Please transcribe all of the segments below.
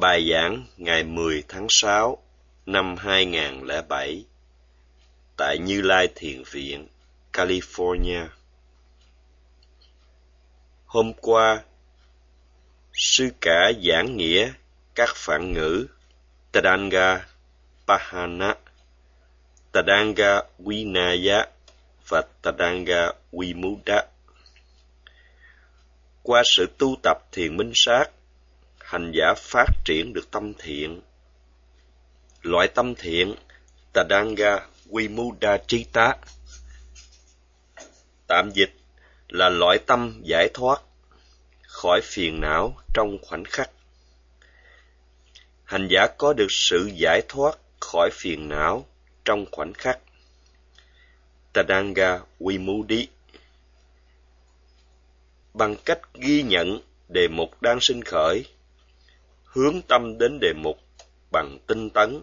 Bài giảng ngày 10 tháng 6 năm 2007 tại Như Lai Thiền Viện, California. Hôm qua, sư cả giảng nghĩa các phản ngữ Tadanga Pahana, Tadanga Vinaya và Tadanga Vimuda. Qua sự tu tập thiền minh sát, hành giả phát triển được tâm thiện. Loại tâm thiện, Tadanga Vimudachita tạm dịch là loại tâm giải thoát khỏi phiền não trong khoảnh khắc. Hành giả có được sự giải thoát khỏi phiền não trong khoảnh khắc. Tadanga Vimudi bằng cách ghi nhận đề mục đang sinh khởi hướng tâm đến đề mục bằng tinh tấn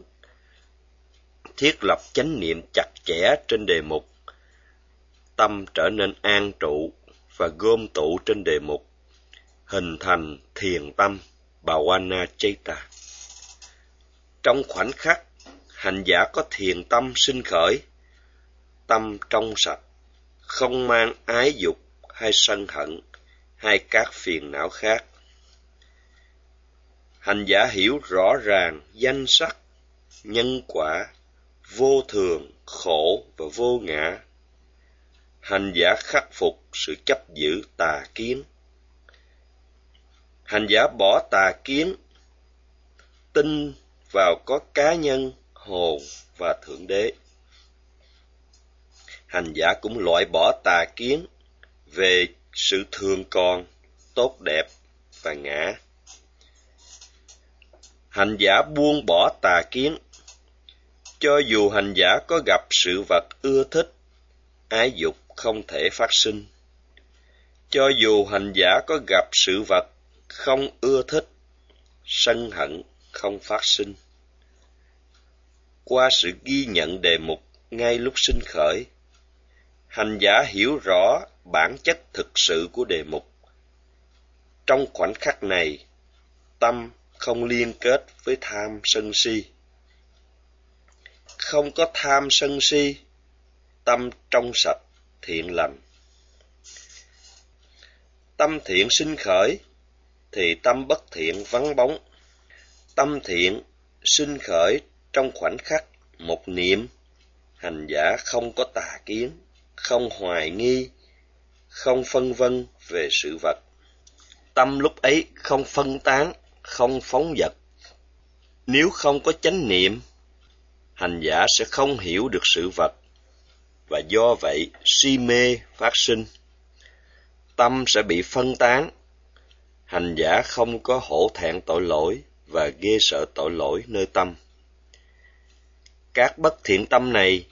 thiết lập chánh niệm chặt chẽ trên đề mục. Tâm trở nên an trụ và gom tụ trên đề mục hình thành thiền tâm Bhavana Chaita. Trong khoảnh khắc, hành giả có thiền tâm sinh khởi, tâm trong sạch, không mang ái dục hay sân hận hay các phiền não khác hành giả hiểu rõ ràng danh sắc, nhân quả, vô thường, khổ và vô ngã. Hành giả khắc phục sự chấp giữ tà kiến. Hành giả bỏ tà kiến, tin vào có cá nhân, hồn và thượng đế. Hành giả cũng loại bỏ tà kiến về sự thường còn, tốt đẹp và ngã hành giả buông bỏ tà kiến. Cho dù hành giả có gặp sự vật ưa thích, ái dục không thể phát sinh. Cho dù hành giả có gặp sự vật không ưa thích, sân hận không phát sinh. Qua sự ghi nhận đề mục ngay lúc sinh khởi, hành giả hiểu rõ bản chất thực sự của đề mục. Trong khoảnh khắc này, tâm không liên kết với tham sân si. Không có tham sân si, tâm trong sạch, thiện lành. Tâm thiện sinh khởi, thì tâm bất thiện vắng bóng. Tâm thiện sinh khởi trong khoảnh khắc một niệm, hành giả không có tà kiến, không hoài nghi, không phân vân về sự vật. Tâm lúc ấy không phân tán không phóng vật. Nếu không có chánh niệm, hành giả sẽ không hiểu được sự vật, và do vậy si mê phát sinh. Tâm sẽ bị phân tán, hành giả không có hổ thẹn tội lỗi và ghê sợ tội lỗi nơi tâm. Các bất thiện tâm này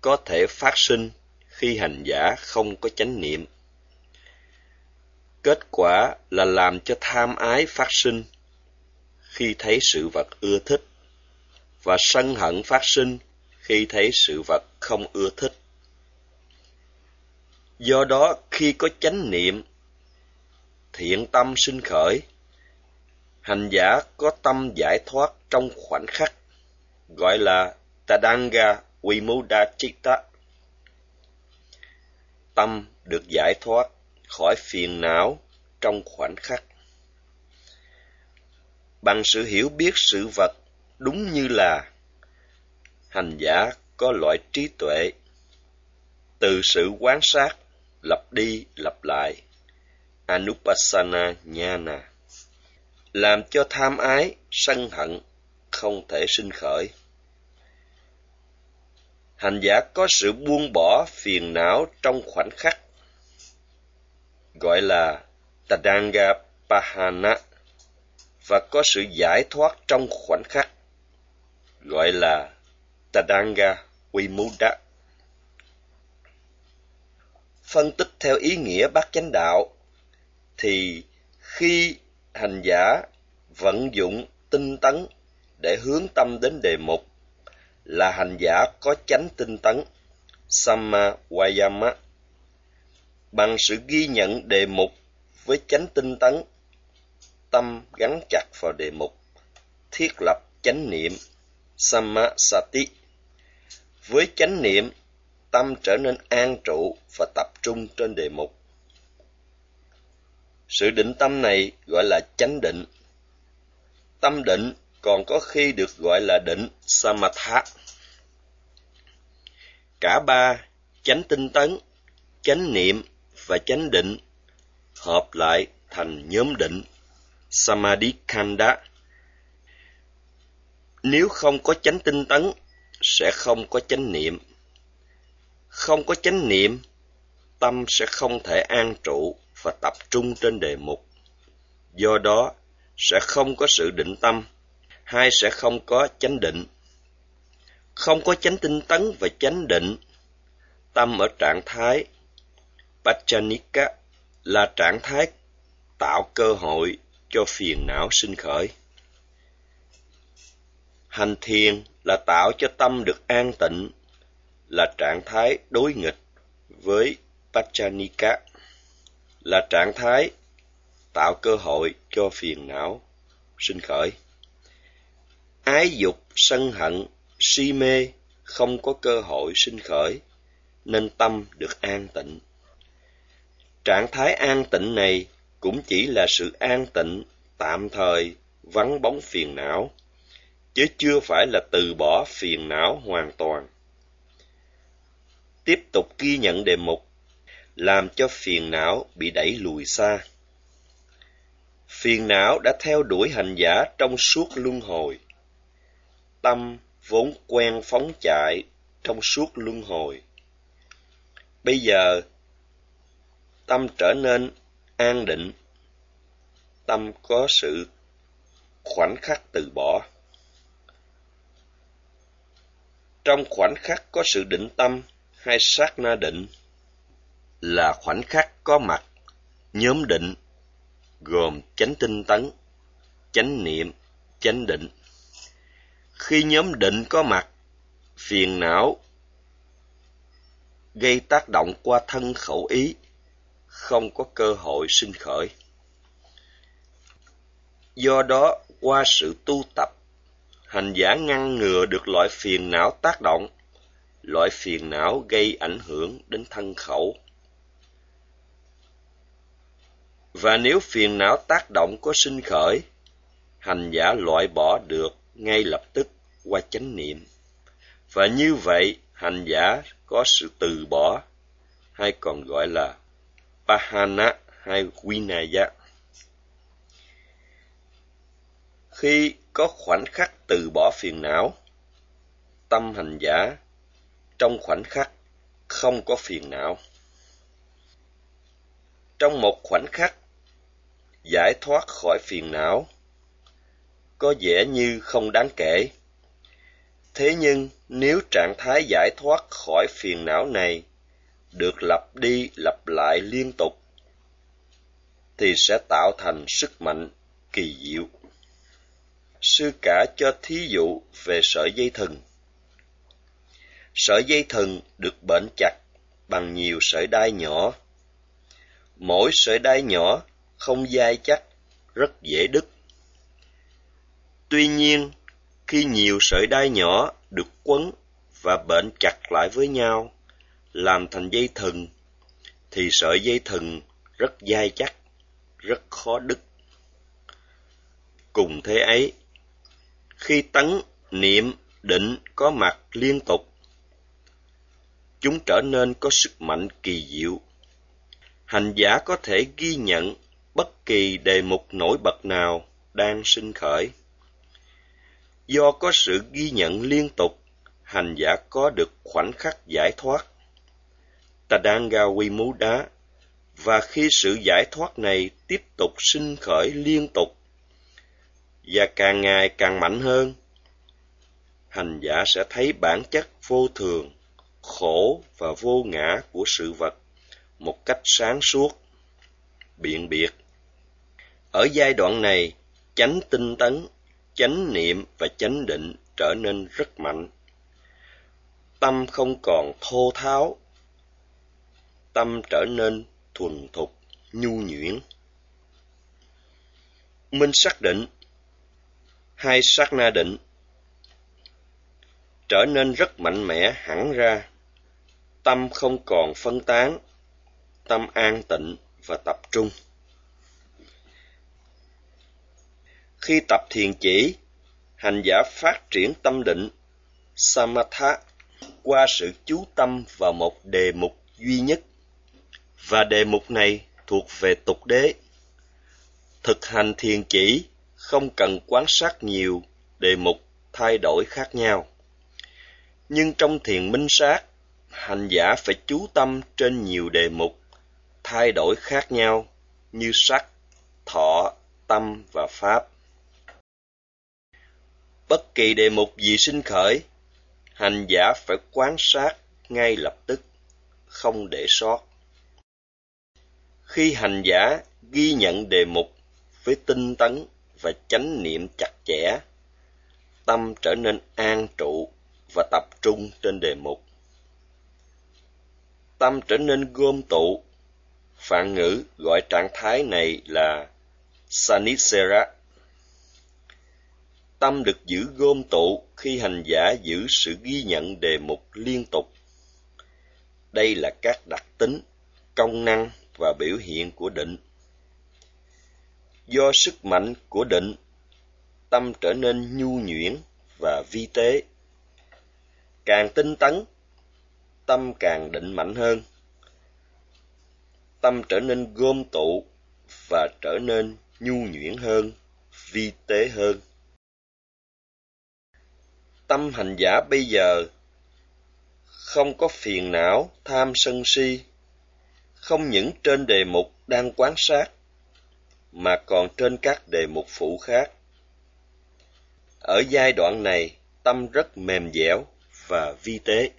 có thể phát sinh khi hành giả không có chánh niệm. Kết quả là làm cho tham ái phát sinh khi thấy sự vật ưa thích và sân hận phát sinh khi thấy sự vật không ưa thích. Do đó, khi có chánh niệm, thiện tâm sinh khởi, hành giả có tâm giải thoát trong khoảnh khắc, gọi là Tadanga Vimudachita. Tâm được giải thoát khỏi phiền não trong khoảnh khắc bằng sự hiểu biết sự vật, đúng như là hành giả có loại trí tuệ. Từ sự quán sát, lặp đi lặp lại. Anupassana nhana làm cho tham ái, sân hận không thể sinh khởi. Hành giả có sự buông bỏ phiền não trong khoảnh khắc, gọi là tadanga pahana và có sự giải thoát trong khoảnh khắc, gọi là Tadanga Vimuda. Phân tích theo ý nghĩa bát chánh đạo, thì khi hành giả vận dụng tinh tấn để hướng tâm đến đề mục là hành giả có chánh tinh tấn Samma Vayama bằng sự ghi nhận đề mục với chánh tinh tấn tâm gắn chặt vào đề mục thiết lập chánh niệm samasati. Với chánh niệm, tâm trở nên an trụ và tập trung trên đề mục. Sự định tâm này gọi là chánh định. Tâm định còn có khi được gọi là định samatha. Cả ba chánh tinh tấn, chánh niệm và chánh định hợp lại thành nhóm định Samadhikanda. Nếu không có chánh tinh tấn, sẽ không có chánh niệm. Không có chánh niệm, tâm sẽ không thể an trụ và tập trung trên đề mục. Do đó, sẽ không có sự định tâm, hay sẽ không có chánh định. Không có chánh tinh tấn và chánh định, tâm ở trạng thái Pachanika là trạng thái tạo cơ hội cho phiền não sinh khởi. Hành thiền là tạo cho tâm được an tịnh, là trạng thái đối nghịch với Pachanika, là trạng thái tạo cơ hội cho phiền não sinh khởi. Ái dục, sân hận, si mê không có cơ hội sinh khởi, nên tâm được an tịnh. Trạng thái an tịnh này cũng chỉ là sự an tịnh tạm thời vắng bóng phiền não, chứ chưa phải là từ bỏ phiền não hoàn toàn. Tiếp tục ghi nhận đề mục, làm cho phiền não bị đẩy lùi xa. Phiền não đã theo đuổi hành giả trong suốt luân hồi. Tâm vốn quen phóng chạy trong suốt luân hồi. Bây giờ, tâm trở nên an định, tâm có sự khoảnh khắc từ bỏ. Trong khoảnh khắc có sự định tâm hay sát na định là khoảnh khắc có mặt nhóm định gồm chánh tinh tấn, chánh niệm, chánh định. Khi nhóm định có mặt, phiền não gây tác động qua thân khẩu ý, không có cơ hội sinh khởi. Do đó, qua sự tu tập, hành giả ngăn ngừa được loại phiền não tác động, loại phiền não gây ảnh hưởng đến thân khẩu. Và nếu phiền não tác động có sinh khởi, hành giả loại bỏ được ngay lập tức qua chánh niệm. Và như vậy, hành giả có sự từ bỏ, hay còn gọi là Pahana hay Vinaya. Khi có khoảnh khắc từ bỏ phiền não, tâm hành giả trong khoảnh khắc không có phiền não. Trong một khoảnh khắc giải thoát khỏi phiền não có vẻ như không đáng kể. Thế nhưng nếu trạng thái giải thoát khỏi phiền não này được lặp đi lặp lại liên tục thì sẽ tạo thành sức mạnh kỳ diệu. Sư cả cho thí dụ về sợi dây thừng. Sợi dây thừng được bện chặt bằng nhiều sợi đai nhỏ. Mỗi sợi đai nhỏ không dai chắc, rất dễ đứt. Tuy nhiên, khi nhiều sợi đai nhỏ được quấn và bện chặt lại với nhau, làm thành dây thừng, thì sợi dây thừng rất dai chắc, rất khó đứt. Cùng thế ấy, khi tấn, niệm, định có mặt liên tục, chúng trở nên có sức mạnh kỳ diệu. Hành giả có thể ghi nhận bất kỳ đề mục nổi bật nào đang sinh khởi. Do có sự ghi nhận liên tục, hành giả có được khoảnh khắc giải thoát. Tadanga Vimuda và khi sự giải thoát này tiếp tục sinh khởi liên tục và càng ngày càng mạnh hơn, hành giả sẽ thấy bản chất vô thường, khổ và vô ngã của sự vật một cách sáng suốt, biện biệt. Ở giai đoạn này, chánh tinh tấn, chánh niệm và chánh định trở nên rất mạnh. Tâm không còn thô tháo, tâm trở nên thuần thục, nhu nhuyễn. Minh xác định hai sát na định trở nên rất mạnh mẽ hẳn ra. Tâm không còn phân tán tâm an tịnh và tập trung. Khi tập thiền chỉ hành giả phát triển tâm định samatha qua sự chú tâm vào một đề mục duy nhất và đề mục này thuộc về tục đế. Thực hành thiền chỉ không cần quan sát nhiều, đề mục thay đổi khác nhau. Nhưng trong thiền minh sát, hành giả phải chú tâm trên nhiều đề mục, thay đổi khác nhau như sắc, thọ, tâm và pháp. Bất kỳ đề mục gì sinh khởi, hành giả phải quan sát ngay lập tức, không để sót khi hành giả ghi nhận đề mục với tinh tấn và chánh niệm chặt chẽ, tâm trở nên an trụ và tập trung trên đề mục. Tâm trở nên gom tụ. Phạn ngữ gọi trạng thái này là sanisera. Tâm được giữ gom tụ khi hành giả giữ sự ghi nhận đề mục liên tục. Đây là các đặc tính công năng và biểu hiện của định. Do sức mạnh của định, tâm trở nên nhu nhuyễn và vi tế. Càng tinh tấn, tâm càng định mạnh hơn. Tâm trở nên gom tụ và trở nên nhu nhuyễn hơn, vi tế hơn. Tâm hành giả bây giờ không có phiền não tham sân si không những trên đề mục đang quán sát, mà còn trên các đề mục phụ khác. Ở giai đoạn này, tâm rất mềm dẻo và vi tế.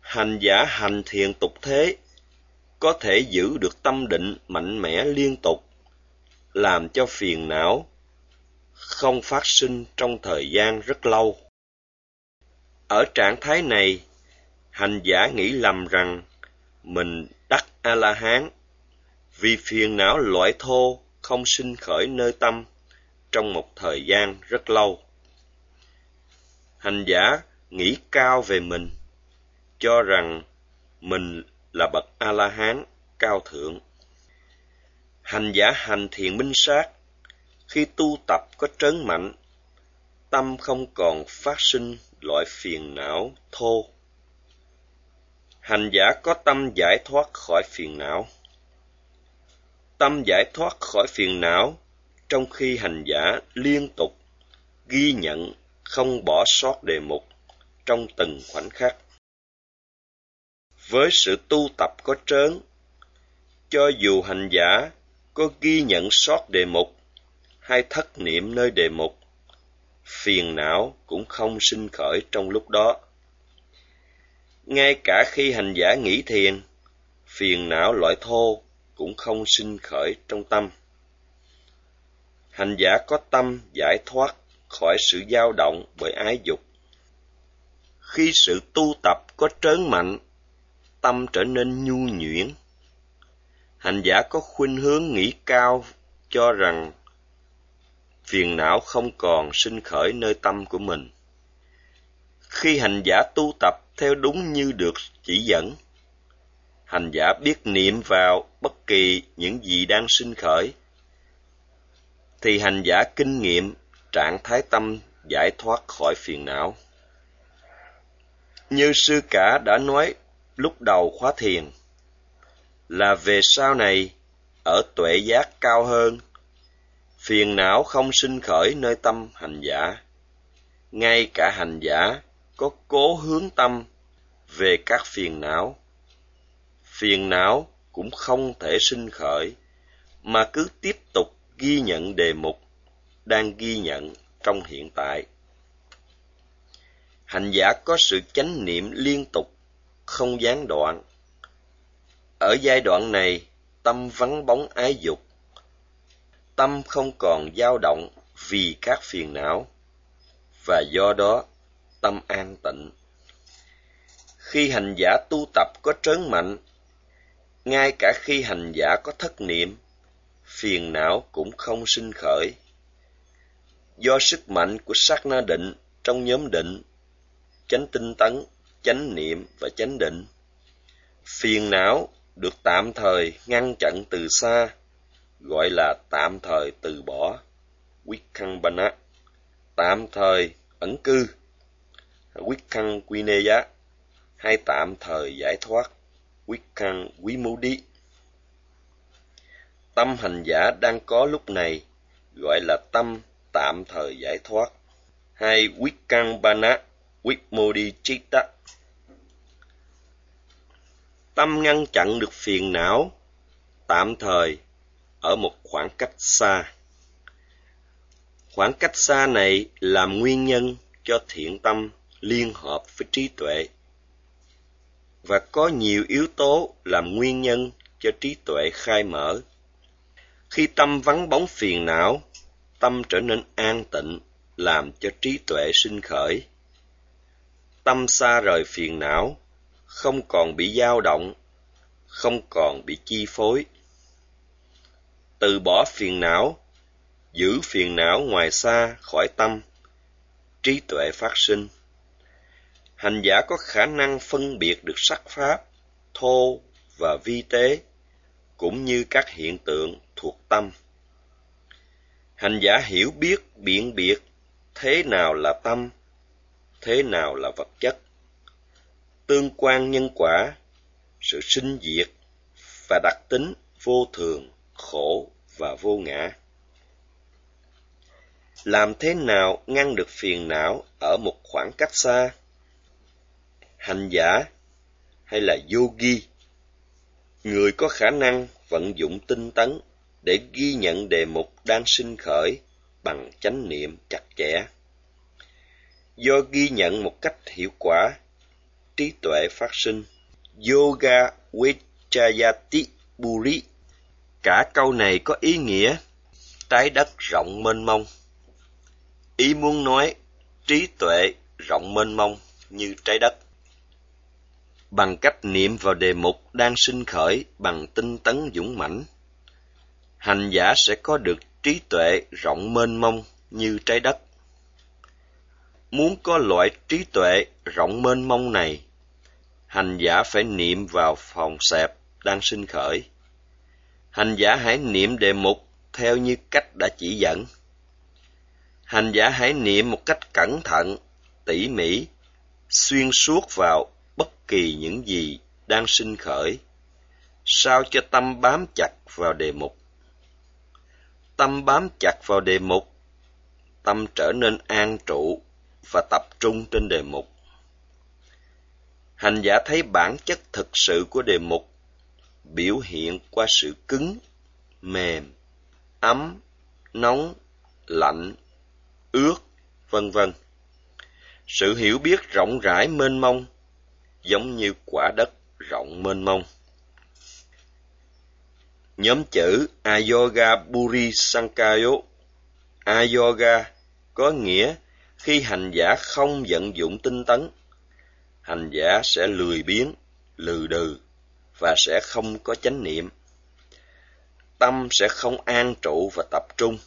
Hành giả hành thiền tục thế, có thể giữ được tâm định mạnh mẽ liên tục, làm cho phiền não không phát sinh trong thời gian rất lâu. Ở trạng thái này hành giả nghĩ lầm rằng mình đắc a la hán vì phiền não loại thô không sinh khởi nơi tâm trong một thời gian rất lâu. Hành giả nghĩ cao về mình, cho rằng mình là bậc a la hán cao thượng. Hành giả hành thiền minh sát, khi tu tập có trớn mạnh, tâm không còn phát sinh loại phiền não thô hành giả có tâm giải thoát khỏi phiền não. Tâm giải thoát khỏi phiền não trong khi hành giả liên tục ghi nhận không bỏ sót đề mục trong từng khoảnh khắc. Với sự tu tập có trớn, cho dù hành giả có ghi nhận sót đề mục hay thất niệm nơi đề mục, phiền não cũng không sinh khởi trong lúc đó ngay cả khi hành giả nghĩ thiền, phiền não loại thô cũng không sinh khởi trong tâm. Hành giả có tâm giải thoát khỏi sự dao động bởi ái dục. Khi sự tu tập có trớn mạnh, tâm trở nên nhu nhuyễn. Hành giả có khuynh hướng nghĩ cao, cho rằng phiền não không còn sinh khởi nơi tâm của mình. Khi hành giả tu tập theo đúng như được chỉ dẫn. Hành giả biết niệm vào bất kỳ những gì đang sinh khởi, thì hành giả kinh nghiệm trạng thái tâm giải thoát khỏi phiền não. Như sư cả đã nói lúc đầu khóa thiền, là về sau này ở tuệ giác cao hơn, phiền não không sinh khởi nơi tâm hành giả. Ngay cả hành giả có cố hướng tâm về các phiền não. Phiền não cũng không thể sinh khởi, mà cứ tiếp tục ghi nhận đề mục đang ghi nhận trong hiện tại. Hành giả có sự chánh niệm liên tục, không gián đoạn. Ở giai đoạn này, tâm vắng bóng ái dục. Tâm không còn dao động vì các phiền não, và do đó tâm an tịnh. Khi hành giả tu tập có trớn mạnh ngay cả khi hành giả có thất niệm phiền não cũng không sinh khởi. Do sức mạnh của sát na định trong nhóm định, chánh tinh tấn, chánh niệm và chánh định. Phiền não được tạm thời ngăn chặn từ xa, gọi là tạm thời từ bỏ, quyết khăn bana tạm thời ẩn cư, quyết căn quy nê giá. Hay tạm thời giải thoát, quyết căn quý mưu đi Tâm hành giả đang có lúc này gọi là tâm tạm thời giải thoát, hay quyết căn bana quyết mô Wikkambana Vimodichitta. Tâm ngăn chặn được phiền não, tạm thời, ở một khoảng cách xa. Khoảng cách xa này làm nguyên nhân cho thiện tâm liên hợp với trí tuệ và có nhiều yếu tố làm nguyên nhân cho trí tuệ khai mở. Khi tâm vắng bóng phiền não, tâm trở nên an tịnh, làm cho trí tuệ sinh khởi. Tâm xa rời phiền não, không còn bị dao động, không còn bị chi phối. Từ bỏ phiền não, giữ phiền não ngoài xa khỏi tâm, trí tuệ phát sinh. Hành giả có khả năng phân biệt được sắc pháp, thô và vi tế, cũng như các hiện tượng thuộc tâm. Hành giả hiểu biết biện biệt thế nào là tâm, thế nào là vật chất, tương quan nhân quả, sự sinh diệt và đặc tính vô thường, khổ và vô ngã. Làm thế nào ngăn được phiền não ở một khoảng cách xa? Hành giả hay là yogi, người có khả năng vận dụng tinh tấn để ghi nhận đề mục đang sinh khởi bằng chánh niệm chặt chẽ. Do ghi nhận một cách hiệu quả, trí tuệ phát sinh. Yoga Vichayati Buri. Cả câu này có ý nghĩa trái đất rộng mênh mông. Ý muốn nói trí tuệ rộng mênh mông như trái đất. Bằng cách niệm vào đề mục đang sinh khởi bằng tinh tấn dũng mãnh, hành giả sẽ có được trí tuệ rộng mênh mông như trái đất. Muốn có loại trí tuệ rộng mênh mông này, hành giả phải niệm vào phòng xẹp đang sinh khởi. Hành giả hãy niệm đề mục theo như cách đã chỉ dẫn. Hành giả hãy niệm một cách cẩn thận, tỉ mỉ, xuyên suốt vào kỳ những gì đang sinh khởi, sao cho tâm bám chặt vào đề mục. Tâm bám chặt vào đề mục, tâm trở nên an trụ và tập trung trên đề mục. Hành giả thấy bản chất thực sự của đề mục biểu hiện qua sự cứng, mềm, ấm, nóng, lạnh, ướt, vân vân. Sự hiểu biết rộng rãi mênh mông giống như quả đất rộng mênh mông. Nhóm chữ Ayoga Buri Sankayo Ayoga có nghĩa khi hành giả không vận dụng tinh tấn, hành giả sẽ lười biếng, lừ đừ và sẽ không có chánh niệm. Tâm sẽ không an trụ và tập trung.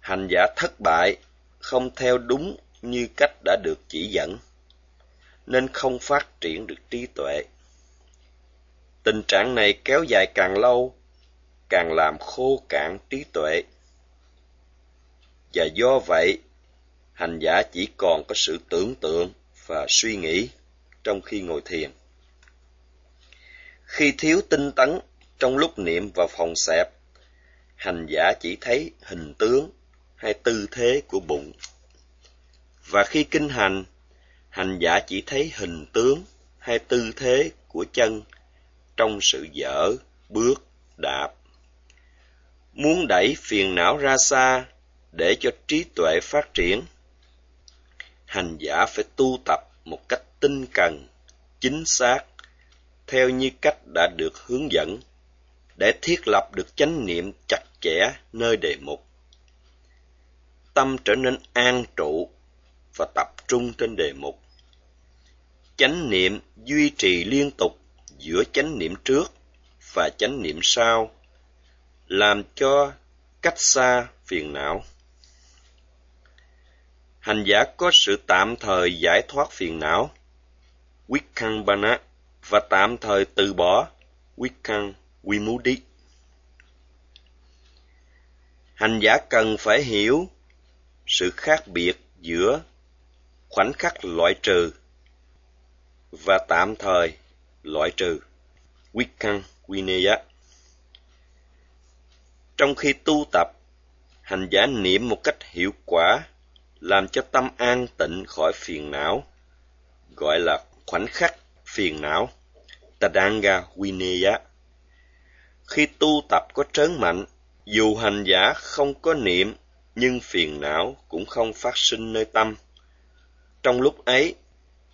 Hành giả thất bại, không theo đúng như cách đã được chỉ dẫn, nên không phát triển được trí tuệ. Tình trạng này kéo dài càng lâu, càng làm khô cạn trí tuệ. Và do vậy, hành giả chỉ còn có sự tưởng tượng và suy nghĩ trong khi ngồi thiền. Khi thiếu tinh tấn trong lúc niệm vào phòng xẹp, hành giả chỉ thấy hình tướng hay tư thế của bụng. Và khi kinh hành, hành giả chỉ thấy hình tướng hay tư thế của chân trong sự dở, bước, đạp. Muốn đẩy phiền não ra xa để cho trí tuệ phát triển, hành giả phải tu tập một cách tinh cần, chính xác, theo như cách đã được hướng dẫn, để thiết lập được chánh niệm chặt chẽ nơi đề mục. Tâm trở nên an trụ và tập trung trên đề mục. Chánh niệm duy trì liên tục giữa chánh niệm trước và chánh niệm sau, làm cho cách xa phiền não. hành giả có sự tạm thời giải thoát phiền não, Wikkambana, và tạm thời từ bỏ, Wikkang Vimudi. Hành giả cần phải hiểu sự khác biệt giữa khoảnh khắc loại trừ và tạm thời loại trừ, Wikkang Vineya. Trong khi tu tập, hành giả niệm một cách hiệu quả làm cho tâm an tịnh khỏi phiền não, gọi là khoảnh khắc phiền não, Tadanga Vineya. Khi tu tập có trớn mạnh, dù hành giả không có niệm, nhưng phiền não cũng không phát sinh nơi tâm. Trong lúc ấy,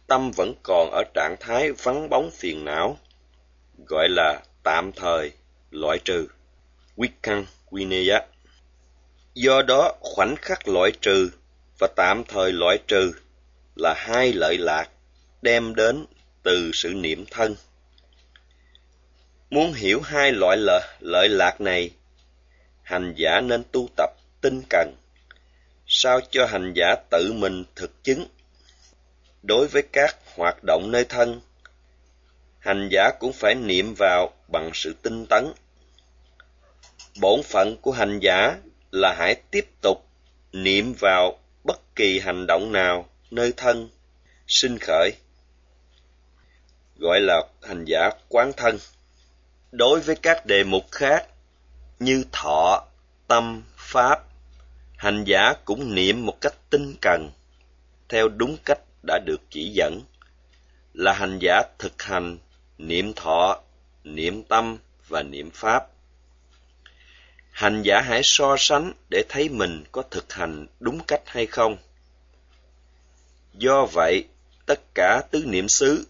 tâm vẫn còn ở trạng thái vắng bóng phiền não, gọi là tạm thời loại trừ, Wikkang Vineya. Do đó, khoảnh khắc loại trừ và tạm thời loại trừ là hai lợi lạc đem đến từ sự niệm thân. Muốn hiểu hai loại lợi, lợi lạc này, hành giả nên tu tập tinh cần, sao cho hành giả tự mình thực chứng. Đối với các hoạt động nơi thân, hành giả cũng phải niệm vào bằng sự tinh tấn. Bổn phận của hành giả là hãy tiếp tục niệm vào bất kỳ hành động nào nơi thân. Sinh khởi. Gọi là hành giả quán thân. Đối với các đề mục khác như thọ tâm pháp hành giả cũng niệm một cách tinh cần theo đúng cách đã được chỉ dẫn. Là hành giả thực hành niệm thọ, niệm tâm và niệm pháp. Hành giả hãy so sánh để thấy mình có thực hành đúng cách hay không. Do vậy, tất cả tứ niệm xứ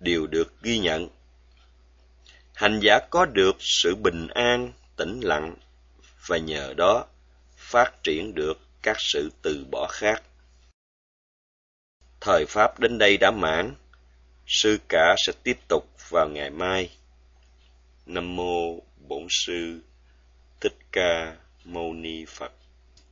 đều được ghi nhận. Hành giả có được sự bình an, tĩnh lặng và nhờ đó phát triển được các sự từ bỏ khác thời pháp đến đây đã mãn. Sư cả sẽ tiếp tục vào ngày mai. Nam mô bổn sư thích ca mâu ni phật.